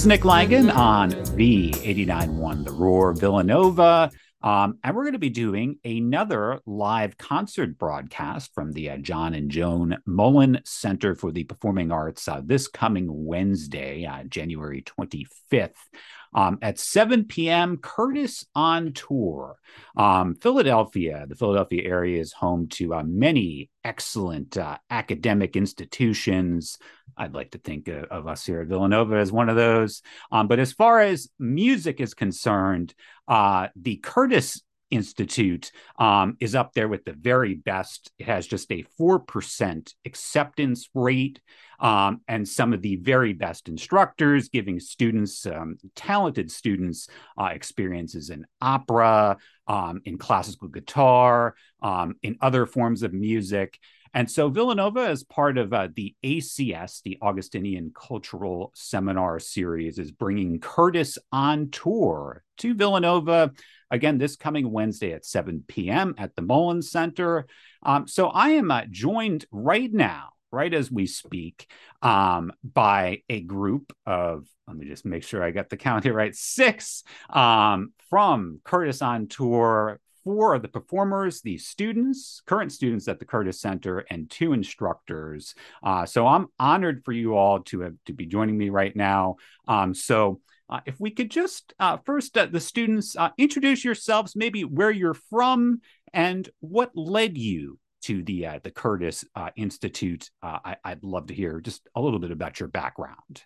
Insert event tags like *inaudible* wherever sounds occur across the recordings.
Is Nick Langan on V89.1 The Roar Villanova. Um, and we're going to be doing another live concert broadcast from the uh, John and Joan Mullen Center for the Performing Arts uh, this coming Wednesday, uh, January 25th. Um, at 7 p.m., Curtis on tour. Um, Philadelphia, the Philadelphia area is home to uh, many excellent uh, academic institutions. I'd like to think of, of, us here at Villanova as one of those. Um, but as far as music is concerned, uh, the Curtis Institute um, is up there with the very best. It has just a 4% acceptance rate um, and some of the very best instructors, giving students, um, talented students, uh, experiences in opera, um, in classical guitar, um, in other forms of music. And so Villanova, as part of uh, the ACS, the Augustinian Cultural Seminar Series, is bringing Curtis on tour to Villanova again this coming Wednesday at 7 p.m. at the Mullen Center. Um, so I am uh, joined right now, right as we speak, um, by a group of, let me just make sure I got the count here right, six um, from Curtis on Tour four of the performers, the students, current students at the Curtis Center, and two instructors. Uh, so I'm honored for you all to have to be joining me right now. Um, so uh, if we could just uh, first, uh, the students uh, introduce yourselves, maybe where you're from and what led you to the uh, the Curtis uh, Institute. I, would love to hear just a little bit about your background.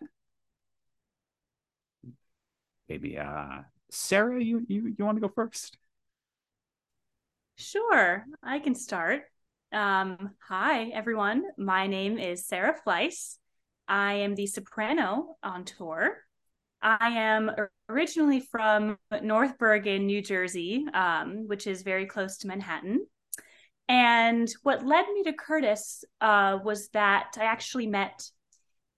Maybe Sarah, you you you want to go first? Sure, I can start. Um, hi, everyone. My name is Sarah Fleiss. I am the soprano on tour. I am originally from North Bergen, New Jersey, um, which is very close to Manhattan. And what led me to Curtis uh, was that I actually met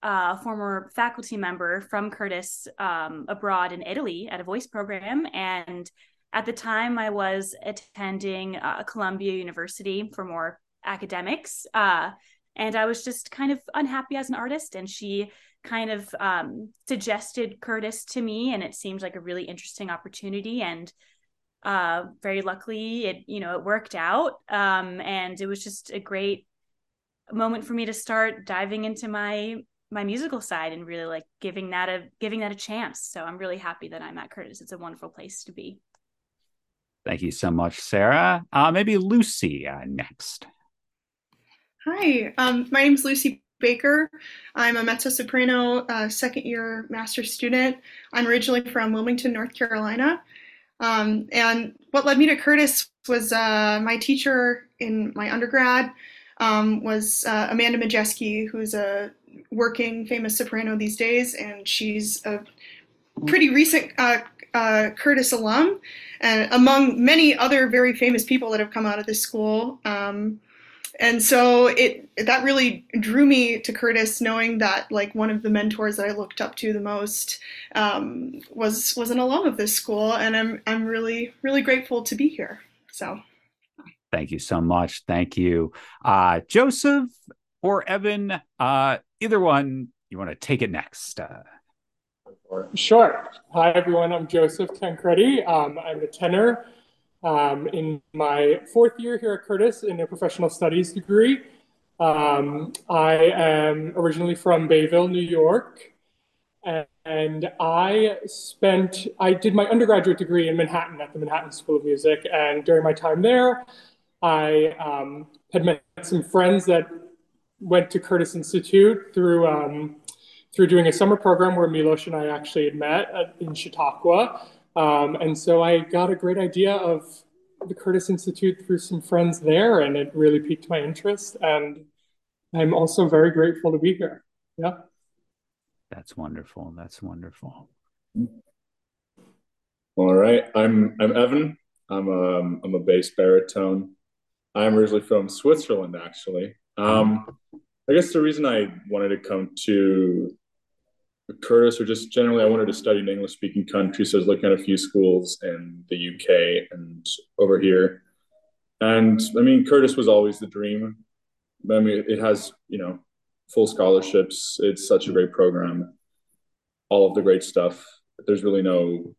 a former faculty member from Curtis um, abroad in Italy at a voice program. And at the time, I was attending uh, Columbia University for more academics. Uh, and I was just kind of unhappy as an artist. And she kind of um, suggested Curtis to me, and it seemed like a really interesting opportunity. And uh, very luckily, it you know it worked out, um, and it was just a great moment for me to start diving into my my musical side and really like giving that a giving that a chance. So I'm really happy that I'm at Curtis. It's a wonderful place to be. Thank you so much, Sarah. Uh, maybe Lucy uh, next. Hi, um, my name is Lucy Baker. I'm a mezzo soprano uh, second year master's student. I'm originally from Wilmington, North Carolina. Um, and what led me to Curtis was uh, my teacher in my undergrad um, was uh, Amanda Majeski, who's a working famous soprano these days, and she's a pretty recent uh, uh, Curtis alum, and among many other very famous people that have come out of this school. Um, and so it that really drew me to Curtis, knowing that like one of the mentors that I looked up to the most um, was was an alum of this school, and I'm I'm really really grateful to be here. So, thank you so much. Thank you, uh, Joseph or Evan. Uh, either one, you want to take it next. Uh, Sure. Hi, everyone. I'm Joseph Tancredi. Um, I'm a tenor um, in my fourth year here at Curtis in a professional studies degree. Um, I am originally from Bayville, New York, and I spent, I did my undergraduate degree in Manhattan at the Manhattan School of Music. And during my time there, I um, had met some friends that went to Curtis Institute through um, through doing a summer program where Milos and I actually had met in Chautauqua. Um, and so I got a great idea of the Curtis Institute through some friends there, and it really piqued my interest. And I'm also very grateful to be here. Yeah. That's wonderful. That's wonderful. All right. I'm I'm Evan. I'm a I'm a bass baritone. I'm originally from Switzerland, actually. Um, I guess the reason I wanted to come to Curtis, or just generally, I wanted to study in English speaking countries. So I was looking at a few schools in the UK and over here. And I mean, Curtis was always the dream. I mean, it has, you know, full scholarships. It's such a great program. all of the great stuff. There's really no,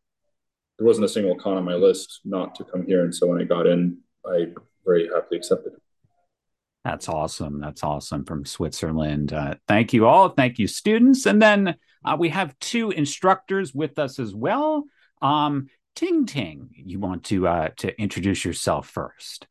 there wasn't a single con on my list not to come here. And so when I got in, I very happily accepted. That's awesome. That's awesome from Switzerland. Uh, thank you all. Thank you, students. And then uh, we have two instructors with us as well. Um, Ting Ting, you want to uh, to introduce yourself first?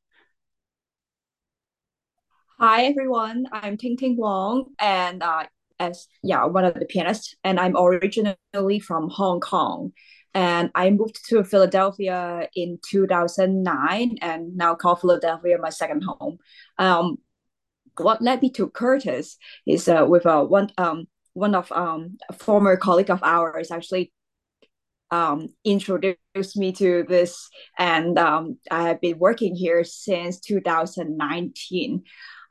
Hi everyone, I'm Ting Ting Wong, and uh, as yeah one of the pianists, and I'm originally from Hong Kong, and I moved to Philadelphia in 2009, and now call Philadelphia my second home. Um, what led me to Curtis is uh, with uh, one um one of um a former colleague of ours actually um introduced me to this and um I have been working here since 2019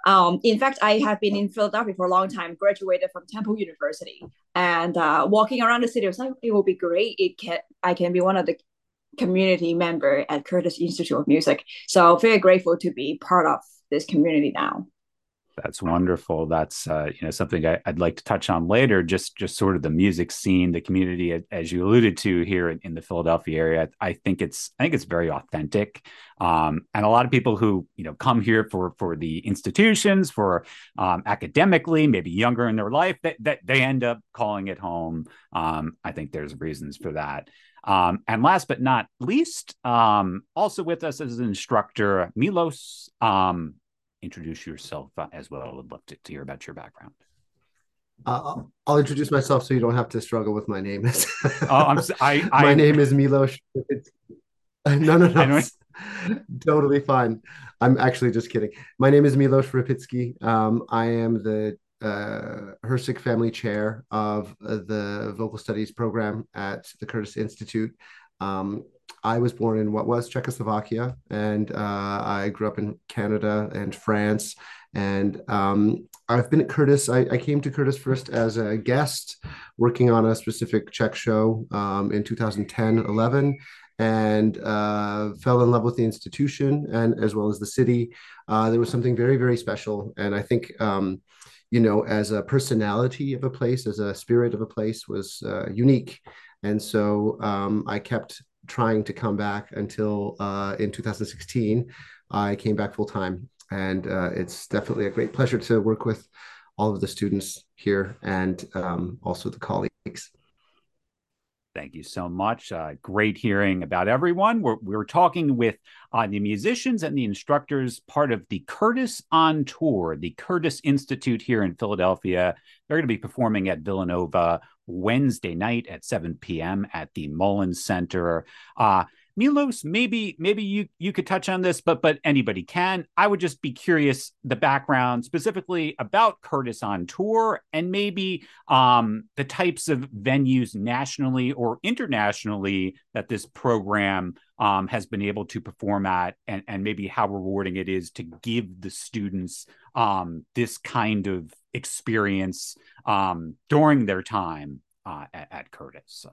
um, in fact, I have been in Philadelphia for a long time, graduated from Temple University, and uh, walking around the city, I was like, it will be great. It can I can be one of the community member at Curtis Institute of Music. So very grateful to be part of this community now. That's wonderful. That's uh, you know something I, would like to touch on later. Just just sort of the music scene, the community, as you alluded to here in, in the Philadelphia area. I think it's I think it's very authentic, um, and a lot of people who you know come here for for the institutions, for um, academically, maybe younger in their life, that that they end up calling it home. Um, I think there's reasons for that. Um, and last but not least, um, also with us as an instructor, Milos. Um, introduce yourself uh, as well. I would love to, to hear about your background. Uh, I'll introduce myself so you don't have to struggle with my name. *laughs* oh, I'm, I, *laughs* I, my name is Milos. *laughs* no, no, no. totally fine. I'm actually just kidding. My name is Milos Repický. Um, I am the uh, Hirsig Family Chair of uh, the Vocal Studies program at the Curtis Institute. Um, I was born in what was Czechoslovakia, and uh, I grew up in Canada and France. And um, I've been at Curtis. I, I, came to Curtis first as a guest, working on a specific Czech show um, in 2010 11, and uh, fell in love with the institution and as well as the city. Uh, there was something very, very special. And I think, um, you know, as a personality of a place, as a spirit of a place, was uh, unique. And so um, I kept trying to come back until uh, in 2016, I came back full time. And uh, it's definitely a great pleasure to work with all of the students here and um, also the colleagues. Thank you so much. Uh, great hearing about everyone. We're, we're talking with uh, the musicians and the instructors, part of the Curtis on Tour, the Curtis Institute here in Philadelphia. They're going to be performing at Villanova Wednesday night at 7 p.m. at the Mullins Center. Uh, Milos, maybe maybe you you could touch on this, but but anybody can. I would just be curious the background specifically about Curtis on tour and maybe um, the types of venues nationally or internationally that this program um, has been able to perform at, and and maybe how rewarding it is to give the students um, this kind of experience um, during their time uh, at, at Curtis.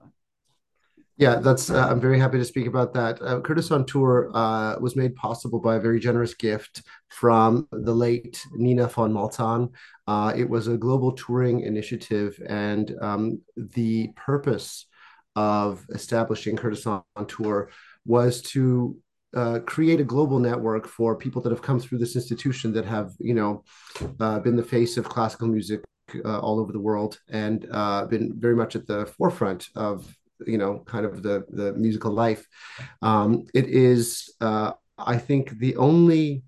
Yeah, that's. Uh, I'm very happy to speak about that. Uh, Curtis on Tour uh, was made possible by a very generous gift from the late Nina von Maltzahn. Uh, it was a global touring initiative, and um, the purpose of establishing Curtis on, on Tour was to uh, create a global network for people that have come through this institution that have, you know, uh, been the face of classical music uh, all over the world and uh, been very much at the forefront of you know kind of the the musical life. Um, it is uh, i think the only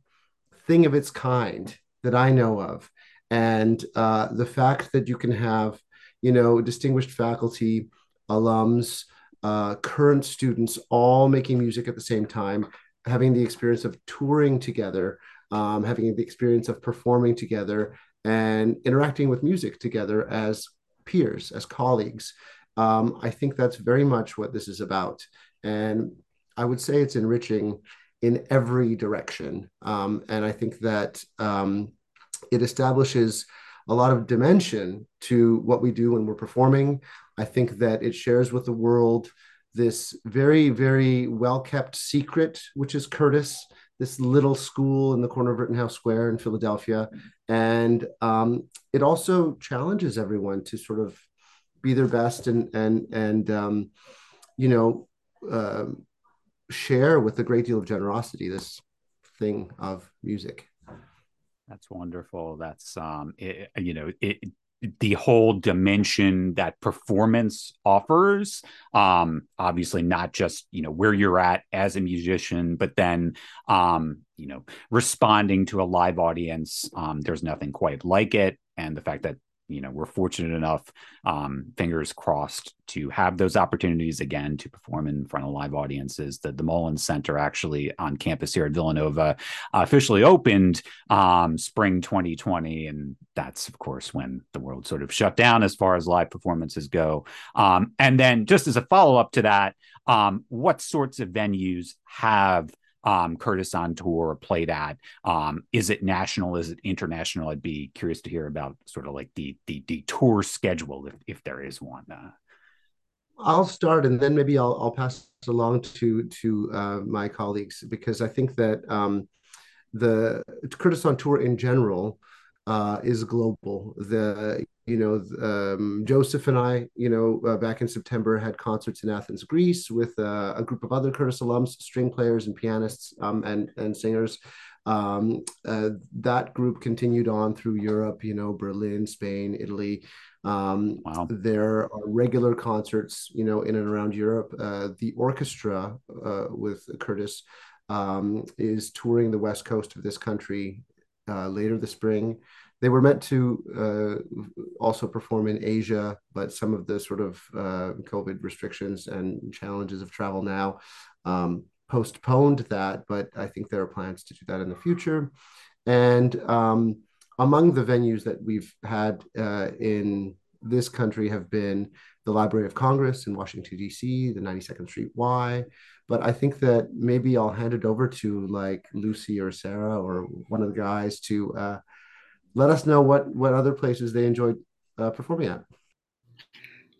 thing of its kind that i know of and uh, the fact that you can have you know distinguished faculty alums uh, current students all making music at the same time having the experience of touring together um, having the experience of performing together and interacting with music together as peers as colleagues um, I think that's very much what this is about. And I would say it's enriching in every direction. Um, and I think that um, it establishes a lot of dimension to what we do when we're performing. I think that it shares with the world this very, very well kept secret, which is Curtis, this little school in the corner of Rittenhouse Square in Philadelphia. And um, it also challenges everyone to sort of be their best and and and um, you know uh, share with a great deal of generosity this thing of music. That's wonderful. That's um, it, you know, it the whole dimension that performance offers um obviously not just you know where you're at as a musician but then um you know responding to a live audience um there's nothing quite like it and the fact that you know we're fortunate enough um, fingers crossed to have those opportunities again to perform in front of live audiences. The, the mullins center actually on campus here at villanova officially opened um, spring 2020 and that's of course when the world sort of shut down as far as live performances go. Um, and then just as a follow-up to that um, what sorts of venues have um, Curtis on tour played at? Um, is it national? Is it international? I'd be curious to hear about sort of like the the, the tour schedule if, if there is one. Uh, I'll start and then maybe I'll, I'll pass along to to uh, my colleagues because I think that um, the Curtis on tour in general uh, is global. The you know um, Joseph and I, you know, uh, back in September had concerts in Athens, Greece, with uh, a group of other Curtis alums, string players and pianists um, and and singers. Um, uh, that group continued on through Europe, you know, Berlin, Spain, Italy. Um, wow. There are regular concerts, you know, in and around Europe. Uh, the orchestra uh, with Curtis um, is touring the west coast of this country uh, later this spring. They were meant to uh, also perform in Asia, but some of the sort of uh, COVID restrictions and challenges of travel now um, postponed that. But I think there are plans to do that in the future. And um, among the venues that we've had uh, in this country have been the Library of Congress in Washington, D.C., the 92nd Street Y, but I think that maybe I'll hand it over to like Lucy or Sarah or one of the guys to uh, let us know what what other places they enjoyed uh, performing at.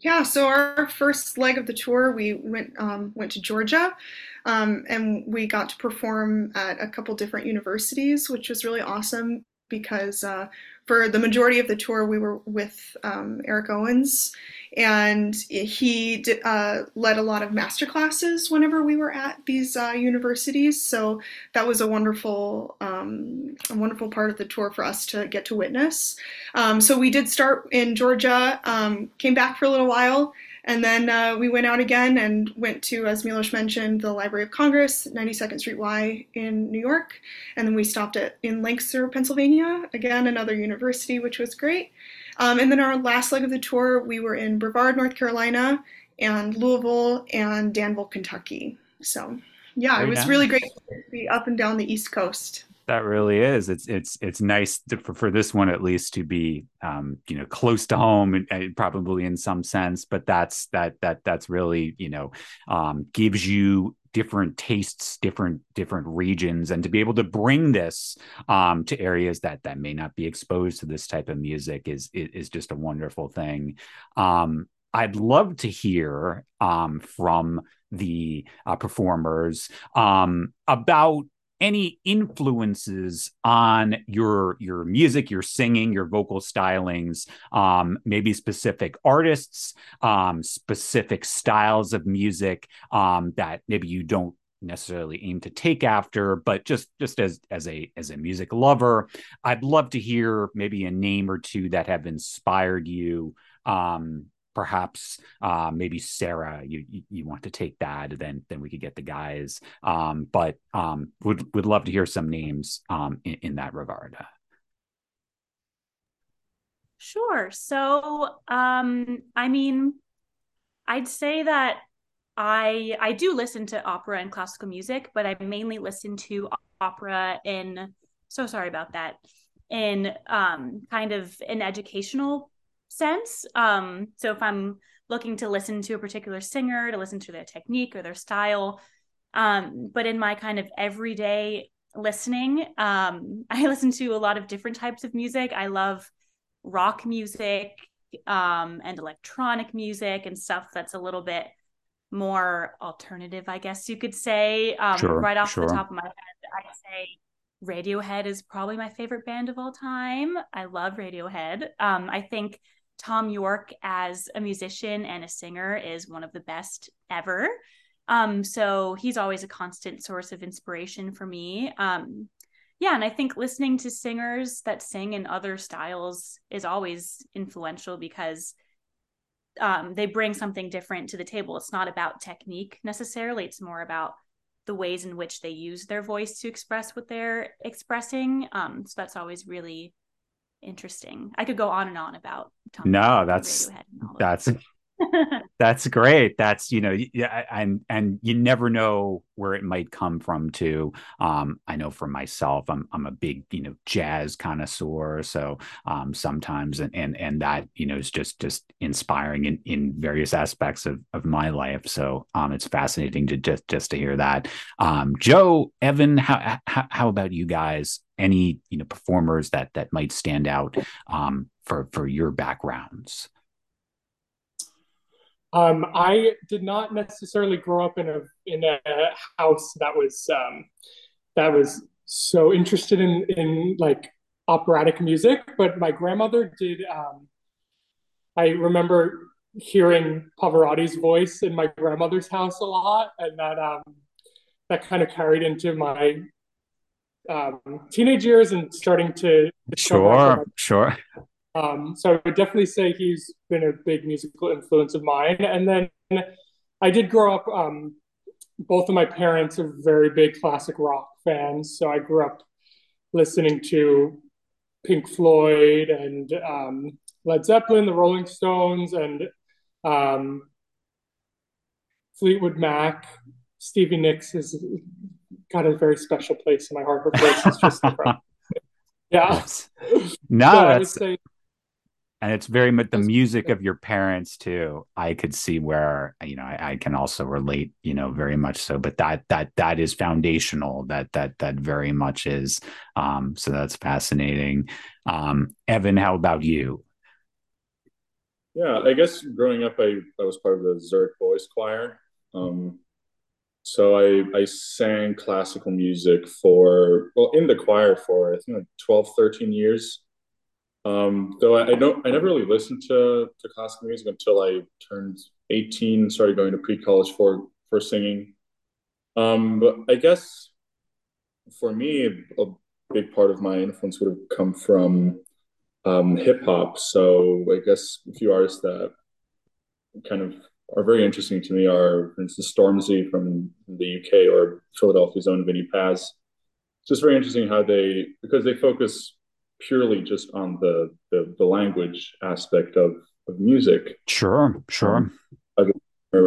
Yeah, so our first leg of the tour, we went um, went to Georgia, um, and we got to perform at a couple different universities, which was really awesome because uh, for the majority of the tour, we were with um, Eric Owens, and he uh, led a lot of master classes whenever we were at these uh, universities. So that was a wonderful, um, a wonderful part of the tour for us to get to witness. Um, so we did start in Georgia, um, came back for a little while. And then uh, we went out again and went to, as Milos mentioned, the Library of Congress, 92nd Street Y in New York. And then we stopped at in Lancaster, Pennsylvania, again, another university, which was great. Um, and then our last leg of the tour, we were in Brevard, North Carolina, and Louisville and Danville, Kentucky. So, yeah, Very it was nice. really great to be up and down the East Coast. That really is. It's it's it's nice to, for for this one at least to be um, you know close to home and, and, probably in some sense, but that's that that that's really you know um, gives you different tastes different different regions and to be able to bring this um, to areas that that may not be exposed to this type of music is is, is just a wonderful thing um, i'd love to hear um, from the uh, performers um, about any influences on your your music your singing your vocal stylings um, maybe specific artists um, specific styles of music um, that maybe you don't necessarily aim to take after but just just as as a as a music lover i'd love to hear maybe a name or two that have inspired you um perhaps uh, maybe Sarah, you, you want to take that, then then we could get the guys. Um, but um, would would love to hear some names um, in, in that regard. Sure. So, um, I mean, I'd say that I I do listen to opera and classical music, but I mainly listen to opera in. So sorry about that. In um, kind of an educational sense. Um, so if I'm looking to listen to a particular singer, to listen to their technique or their style, um, but in my kind of everyday listening, um, *laughs* I listen to a lot of different types of music. I love rock music um, and electronic music and stuff that's a little bit more alternative, I guess you could say. Um, sure, right off sure. the top of my head, I'd say Radiohead is probably my favorite band of all time. I love Radiohead. Um, I think Thom Yorke as a musician and a singer is one of the best ever. Um, so he's always a constant source of inspiration for me. Um, yeah, and I think listening to singers that sing in other styles is always influential because um, they bring something different to the table. It's not about technique necessarily, it's more about the ways in which they use their voice to express what they're expressing. Um, so that's always really interesting. I could go on and on about Thom no, that's that's *laughs* that's great. That's you know and and you never know where it might come from too. Um i know for myself i'm i'm a big you know jazz connoisseur so um sometimes and and and that you know is just just inspiring in in various aspects of of my life. So um it's fascinating to just just to hear that. Um joe evan how how, how about you guys? Any you know performers that that might stand out um for for your backgrounds um, I did not necessarily grow up in a in a house that was um, that was so interested in in like operatic music, but my grandmother did. Um, I remember hearing Pavarotti's voice in my grandmother's house a lot, and that um, that kind of carried into my um, teenage years and starting to sure, sure. Um, so I would definitely say he's been a big musical influence of mine. And then I did grow up. Um, both of my parents are very big classic rock fans, so I grew up listening to Pink Floyd and um, Led Zeppelin, the Rolling Stones, and um, Fleetwood Mac. Stevie Nicks has got a very special place in my heart. Her voice is just. *laughs* Yeah. No, so that's say, and it's very much the music of your parents too i could see where you know I, I, can also relate you know very much so but that that that is foundational that that that very much is um so that's fascinating. Um evan how about you? Yeah i guess growing up i i was part of the zurich boys choir. Um so I, I sang classical music for well in the choir for I think like 12, 13 years. Um, though I, I, don't, I never really listened to, to classical music until I turned 18, started going to pre-college for, for singing. Um, but I guess for me, a big part of my influence would have come from um, hip hop. So I guess a few artists that kind of are very interesting to me are, for instance, Stormzy from the UK or Philadelphia's own Vinnie Paz. It's just very interesting how they, because they focus purely just on the the, the language aspect of, of music. Sure, sure. Um,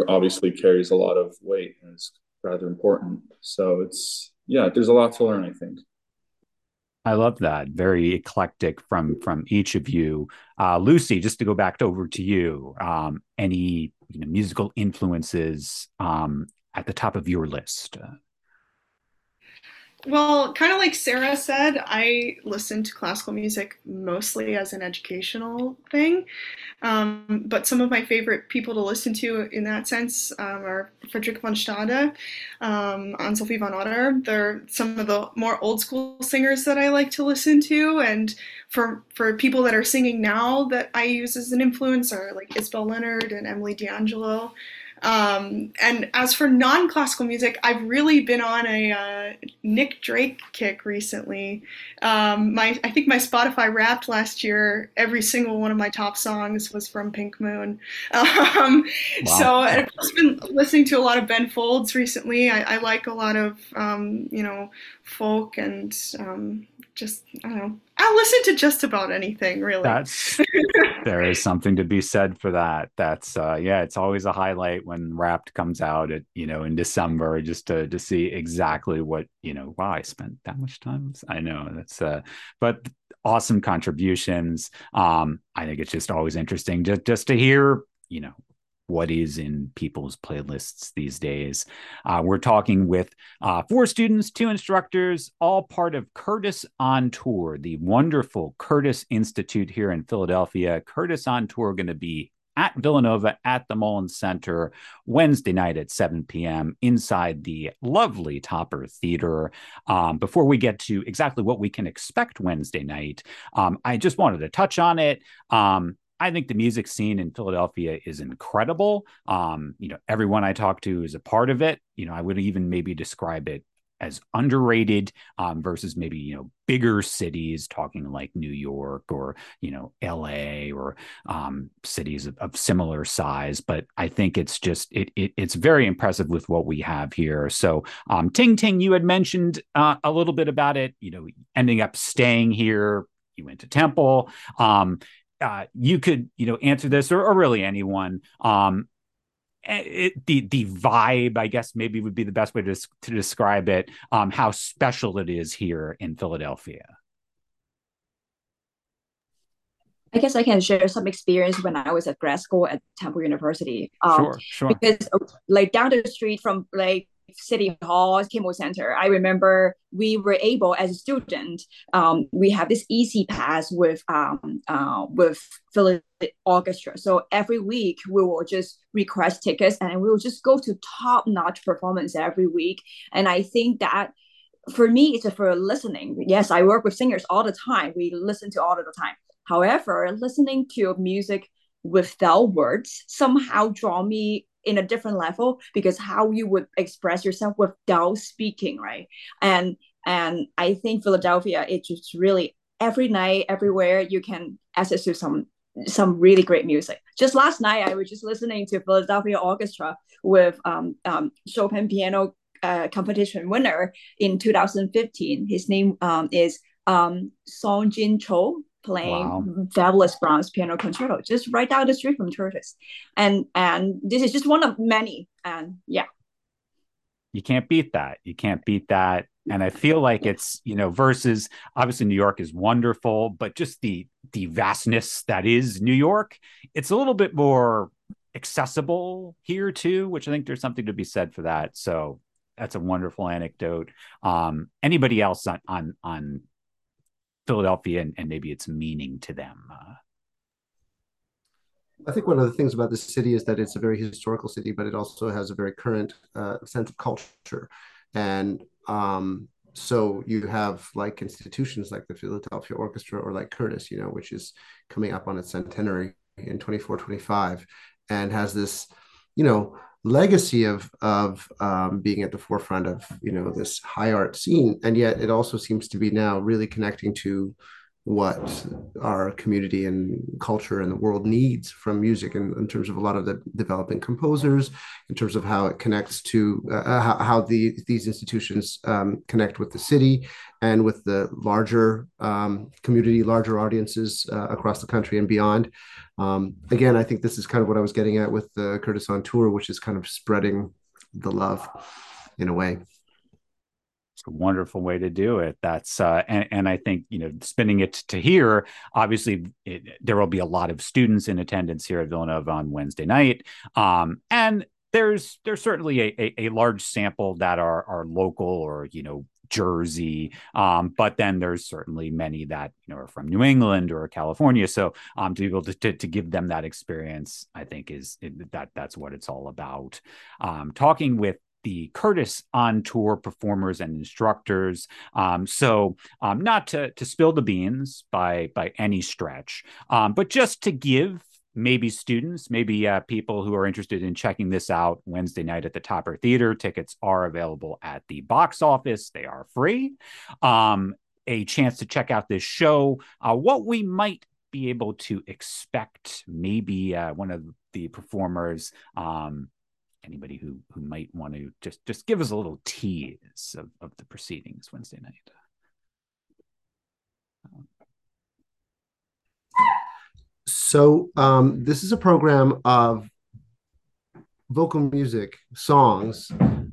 obviously carries a lot of weight and is rather important. So it's yeah, there's a lot to learn, I think. I love that. Very eclectic from from each of you. Uh, Lucy, just to go back over to you, um, any you know, musical influences um, at the top of your list? Uh, well, kind of like Sarah said, I listen to classical music mostly as an educational thing. Um, but some of my favorite people to listen to in that sense um, are Frederica von Stade, um, Anne-Sophie von Otter. They're some of the more old school singers that I like to listen to. And for, for people that are singing now that I use as an influence are like Isabel Leonard and Emily D'Angelo. Um, and as for non-classical music, I've really been on a uh, Nick Drake kick recently. Um, my I think my Spotify Wrapped last year, every single one of my top songs was from Pink Moon. *laughs* Um, wow. So I've just been listening to a lot of Ben Folds recently. I, I like a lot of um, you know folk and um, just I don't know. I'll listen to just about anything, really. That's *laughs* there is something to be said for that. That's uh yeah, it's always a highlight when Wrapped comes out at you know in December just to to see exactly what you know. Wow, I spent that much time. I know that's uh, but awesome contributions. Um, I think it's just always interesting just just to hear you know what is in people's playlists these days. Uh, we're talking with uh, four students, two instructors, all part of Curtis on Tour, the wonderful Curtis Institute here in Philadelphia. Curtis on Tour going to be at Villanova at the Mullins Center Wednesday night at 7 p.m. inside the lovely Topper Theater. Um, before we get to exactly what we can expect Wednesday night, um, I just wanted to touch on it. Um, I think the music scene in Philadelphia is incredible. Um, you know, everyone I talk to is a part of it. You know, I would even maybe describe it as underrated um, versus maybe you know bigger cities talking like new york or you know la or um, cities of, of, similar size but i think it's just it, it, it's very impressive with what we have here so um, ting ting you had mentioned uh, a little bit about it you know ending up staying here you went to temple um, uh, you could you know answer this or, or really anyone um, it, the the vibe, I guess maybe would be the best way to to describe it. Um, how special it is here in Philadelphia. I guess I can share some experience when I was at grad school at Temple University. Um, sure, sure. Because like down the street from like City Hall, Kimmel Center. I remember we were able, as a student, um, we have this easy pass with um, uh, with Philly Orchestra. So every week we will just request tickets and we will just go to top notch performance every week. And I think that for me, it's for listening. Yes, I work with singers all the time. We listen to all the time. However, listening to music without words somehow draw me in a different level because how you would express yourself without speaking right? And and i think philadelphia it's just really every night everywhere you can access to some some really great music. Just last night i was just listening to philadelphia orchestra with um, um chopin piano uh, competition winner in 2015 his name um, is um, Seong-Jin Cho playing wow. fabulous Brahms piano concerto just right down the street from Curtis, and and this is just one of many. And yeah, you can't beat that. You can't beat that. And I feel like it's you know versus obviously New York is wonderful, but just the the vastness that is New York, it's a little bit more accessible here too, which I think there's something to be said for that. So that's a wonderful anecdote. Um, anybody else on on on Philadelphia and, and maybe its meaning to them? Uh, I think one of the things about this city is that it's a very historical city, but it also has a very current uh, sense of culture. And um, so you have like institutions like the Philadelphia Orchestra or like Curtis, you know, which is coming up on its centenary in 24, 25 and has this, you know, legacy of of um, being at the forefront of you know this high art scene, and yet it also seems to be now really connecting to what our community and culture and the world needs from music in, in terms of a lot of the developing composers in terms of how it connects to uh, uh, how, how the, these institutions um, connect with the city and with the larger um, community larger audiences uh, across the country and beyond. Um, again i think this is kind of what i was getting at with the curtis on tour which is kind of spreading the love in a way it's a wonderful way to do it. That's uh, and and I think you know spinning it to here. Obviously, it, there will be a lot of students in attendance here at Villanova on Wednesday night, um, and there's there's certainly a, a, a large sample that are are local or you know Jersey. Um, but then there's certainly many that you know are from New England or California. So um, to be able to, to, to give them that experience, I think is it, that that's what it's all about. Um, talking with the Curtis on tour performers and instructors. Um, so um, not to to spill the beans by by any stretch, um, but just to give maybe students, maybe uh, people who are interested in checking this out Wednesday night at the Topper Theater. Tickets are available at the box office. They are free. Um, a chance to check out this show. Uh, what we might be able to expect, maybe uh, one of the performers um, anybody who who might want to just just give us a little tease of, of the proceedings Wednesday night. So um, this is a program of vocal music songs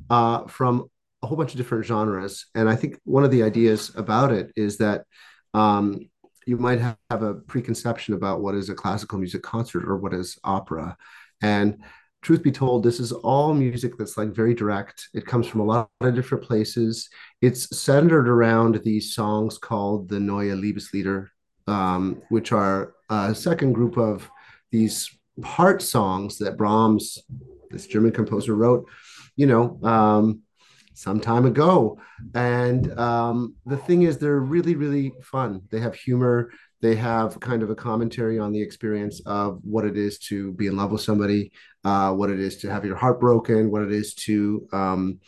uh, from a whole bunch of different genres, and I think one of the ideas about it is that um, you might have, have a preconception about what is a classical music concert or what is opera, and truth be told, this is all music that's like very direct. It comes from a lot of different places. It's centered around these songs called the Neue Liebeslieder, um, which are a second group of these part songs that Brahms, this German composer, wrote, you know, um, some time ago. And um, the thing is, they're really, really fun. They have humor They have kind of a commentary on the experience of what it is to be in love with somebody, uh, what it is to have your heart broken, what it is to, um,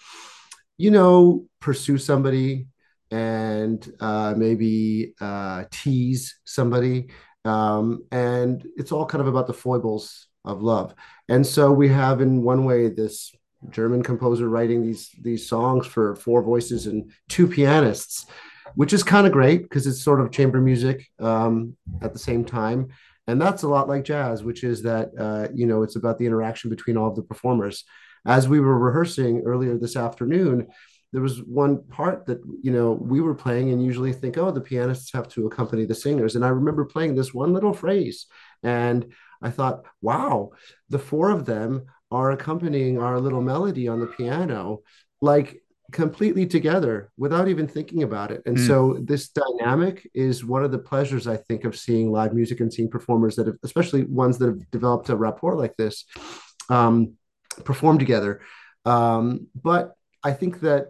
you know, pursue somebody and uh, maybe uh, tease somebody. Um, and it's all kind of about the foibles of love. And so we have, in one way, this German composer writing these these songs for four voices and two pianists, which is kind of great because it's sort of chamber music um, at the same time. And that's a lot like jazz, which is that uh, you know it's about the interaction between all of the performers. As we were rehearsing earlier this afternoon, there was one part that you know we were playing and usually think oh the pianists have to accompany the singers and i remember playing this one little phrase and i thought wow the four of them are accompanying our little melody on the piano like completely together without even thinking about it. And mm. so this dynamic is one of the pleasures i think of seeing live music and seeing performers that have especially ones that have developed a rapport like this um, perform together. Um, but i think that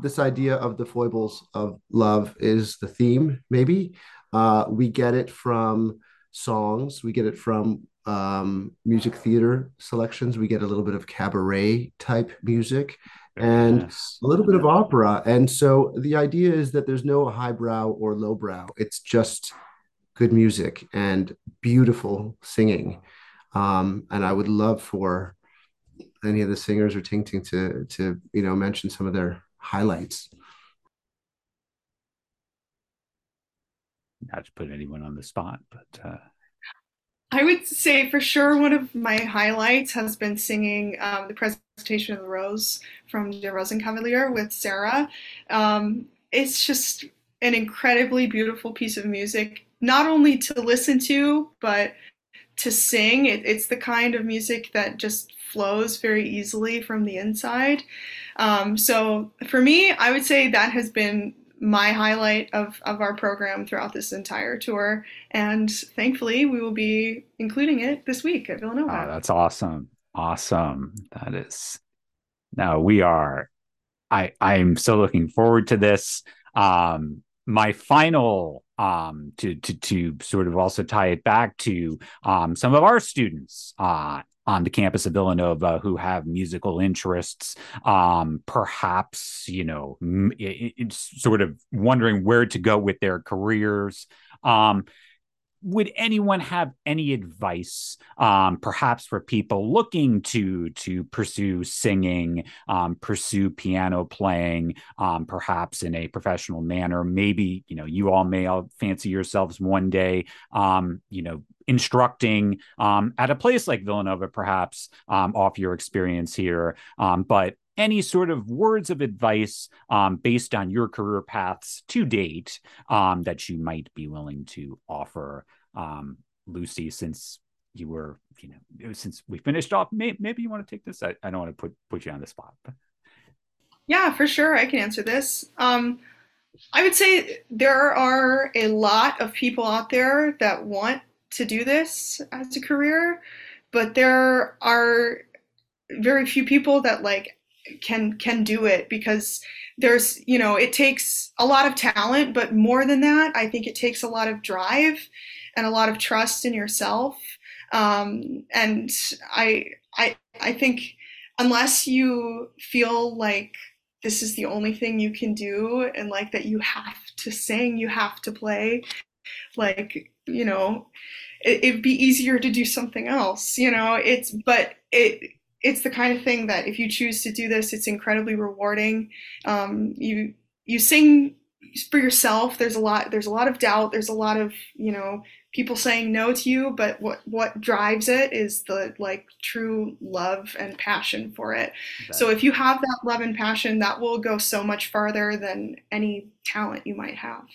this idea of the foibles of love is the theme, maybe. Uh, we get it from songs, we get it from um, music theater selections, we get a little bit of cabaret type music and yes. a little bit of opera. And so the idea is that there's no highbrow or lowbrow, it's just good music and beautiful singing. Um, and I would love for any of the singers or Ting Ting to to you know mention some of their highlights? Not to put anyone on the spot, but uh... I would say for sure one of my highlights has been singing um, the presentation of the Rose from Der Rosenkavalier with Sarah. Um, it's just an incredibly beautiful piece of music, not only to listen to, but to sing. It, it's the kind of music that just flows very easily from the inside. Um, so for me, I would say that has been my highlight of, of our program throughout this entire tour. And thankfully, we will be including it this week at Villanova. Oh, that's awesome. Awesome. That is. Now we are. I I'm so looking forward to this. Um, my final um, to to to sort of also tie it back to um, some of our students uh, on the campus of Villanova who have musical interests, um, perhaps, you know, sort of wondering where to go with their careers. Um, would anyone have any advice um, perhaps for people looking to to pursue singing um, pursue piano playing um, perhaps in a professional manner? Maybe you know you all may all fancy yourselves one day um, you know instructing um, at a place like villanova perhaps um, off your experience here. But any sort of words of advice um, based on your career paths to date um, that you might be willing to offer, um, Lucy, since you were, you know, since we finished off, may, maybe you want to take this. I, I don't want to put put you on the spot. Yeah, for sure, I can answer this. Um, I would say there are a lot of people out there that want to do this as a career, but there are very few people that like can can do it because there's you know it takes a lot of talent but more than that i think it takes a lot of drive and a lot of trust in yourself. Um, and i i i think unless you feel like this is the only thing you can do and like that you have to sing you have to play like you know it, it'd be easier to do something else you know it's but it it's the kind of thing that if you choose to do this, it's incredibly rewarding. Um, you you sing for yourself. There's a lot. There's a lot of doubt. There's a lot of you know people saying no to you. But what what drives it is the like true love and passion for it. So if you have that love and passion, that will go so much farther than any talent you might have.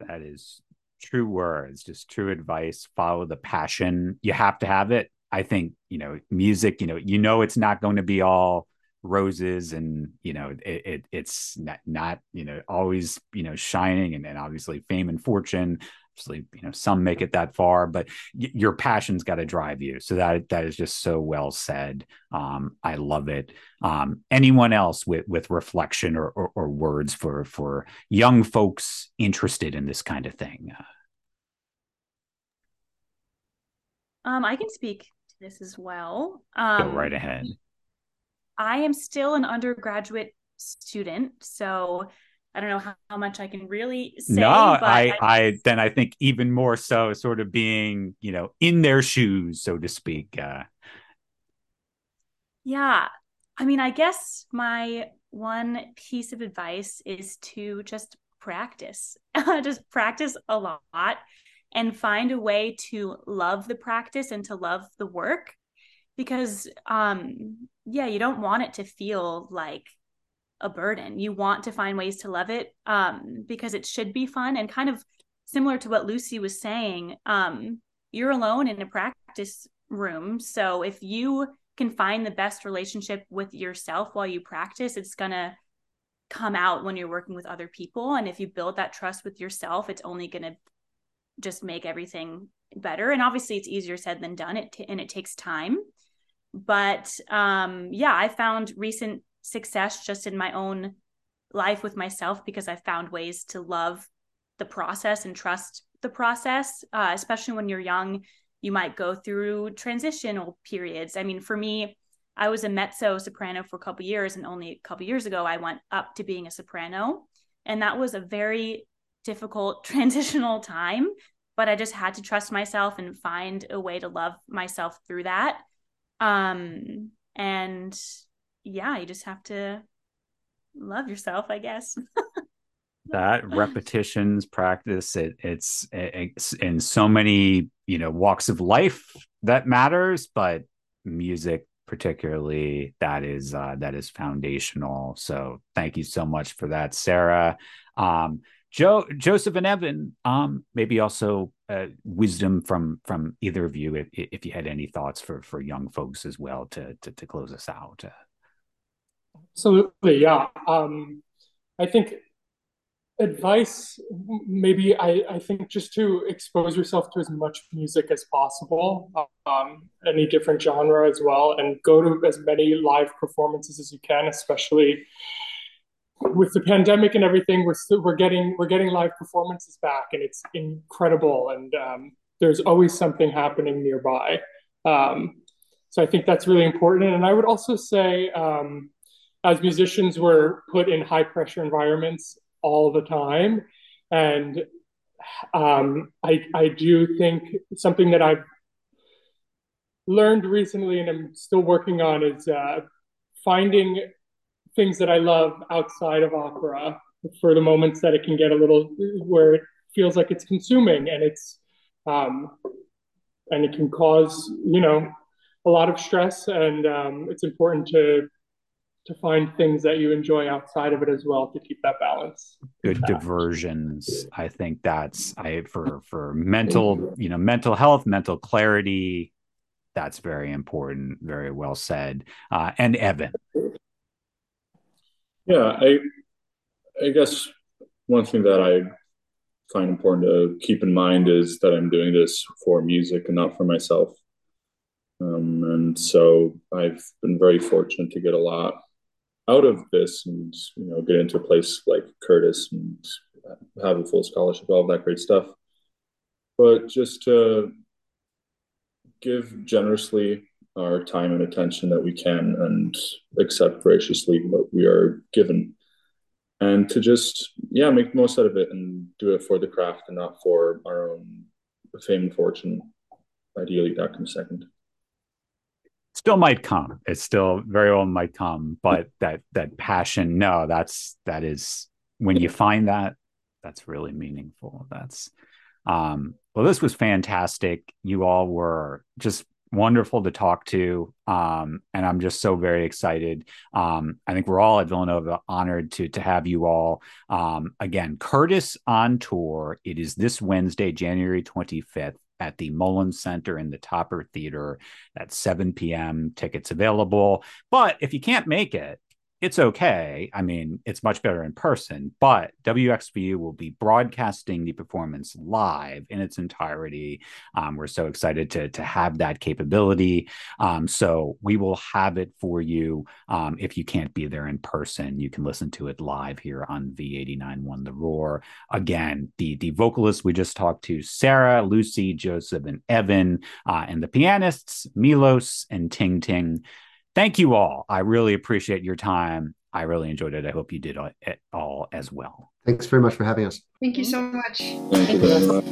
That is true words, just true advice. Follow the passion. You have to have it I think, you know, music, you know, you know, it's not going to be all roses and, you know, it, it it's not, not, you know, always, you know, shining and, and obviously fame and fortune. Obviously, you know, some make it that far, but y- your passion's got to drive you. So that, that is just so well said. Um, I love it. Um, anyone else with, with reflection or, or, or words for, for young folks interested in this kind of thing? Um, I can speak this as well. Um, Go right ahead. I am still an undergraduate student, so I don't know how, how much I can really say. No, I, I, I, then I think even more so, sort of being, you know, in their shoes, so to speak. Uh, yeah, I mean, I guess my one piece of advice is to just practice, *laughs* just practice a lot and find a way to love the practice and to love the work. Because um yeah you don't want it to feel like a burden. You want to find ways to love it um because it should be fun. And kind of similar to what lucy was saying um you're alone in a practice room. So if you can find the best relationship with yourself while you practice it's going to come out when you're working with other people. And if you build that trust with yourself it's only going to just make everything better. And obviously it's easier said than done. It t- and it takes time. But um yeah i found recent success just in my own life with myself because i found ways to love the process and trust the process uh, especially when you're young you might go through transitional periods. I mean for me i was a mezzo soprano for a couple years and only a couple years ago i went up to being a soprano. And that was a very difficult *laughs* transitional time but i just had to trust myself and find a way to love myself through that. Um and yeah you just have to love yourself i guess. *laughs* That repetitions practice it, it's it's in so many you know walks of life that matters but music particularly that is uh, that is foundational. So thank you so much for that sarah. Um, Joe, Joseph, and Evan, um, maybe also uh, wisdom from from either of you, if, if you had any thoughts for for young folks as well to to, to close us out. Absolutely, yeah. Um, I think advice, maybe I I think just to expose yourself to as much music as possible, um, any different genre as well, and go to as many live performances as you can, especially with the pandemic and everything, we're still, we're getting we're getting live performances back, and it's incredible. And um, there's always something happening nearby. Um, so I think that's really important. And I would also say, um, as musicians, we're put in high pressure environments all the time, and um, I I do think something that I've learned recently and I'm still working on is uh, finding things that I love outside of opera for the moments that it can get a little where it feels like it's consuming and it's um, and it can cause you know a lot of stress and um, it's important to to find things that you enjoy outside of it as well to keep that balance. Good diversions. I think that's i for for mental you know mental health mental clarity that's very important very well said. Uh, and evan yeah, I I guess one thing that I find important to keep in mind is that I'm doing this for music and not for myself. Um, and so I've been very fortunate to get a lot out of this and you know get into a place like Curtis and have a full scholarship, all of that great stuff. But just to give generously our time and attention that we can and accept graciously what we are given. And to just yeah make the most out of it and do it for the craft and not for our own fame and fortune ideally that comes second. Still might come. It still very well might come but that that passion no that's that is when you find that that's really meaningful. That's um well this was fantastic. You all were just wonderful to talk to. Um, and I'm just so very excited. Um, I think we're all at Villanova honored to to have you all. Um, again, Curtis on tour. It is this Wednesday, January 25th at the Mullins Center in the Topper Theater at 7 p.m. Tickets available. But if you can't make it, it's okay. I mean, it's much better in person, but WXVU will be broadcasting the performance live in its entirety. Um, we're so excited to, to have that capability. Um, so we will have it for you. Um, if you can't be there in person, you can listen to it live here on V89.1 The Roar. Again, the, the vocalists we just talked to, Sarah, Lucy, Joseph, and Evan, uh, and the pianists, Milos and Ting Ting thank you all. I really appreciate your time. I really enjoyed it. I hope you did it all as well. Thanks very much for having us. Thank you so much. Thank you very much.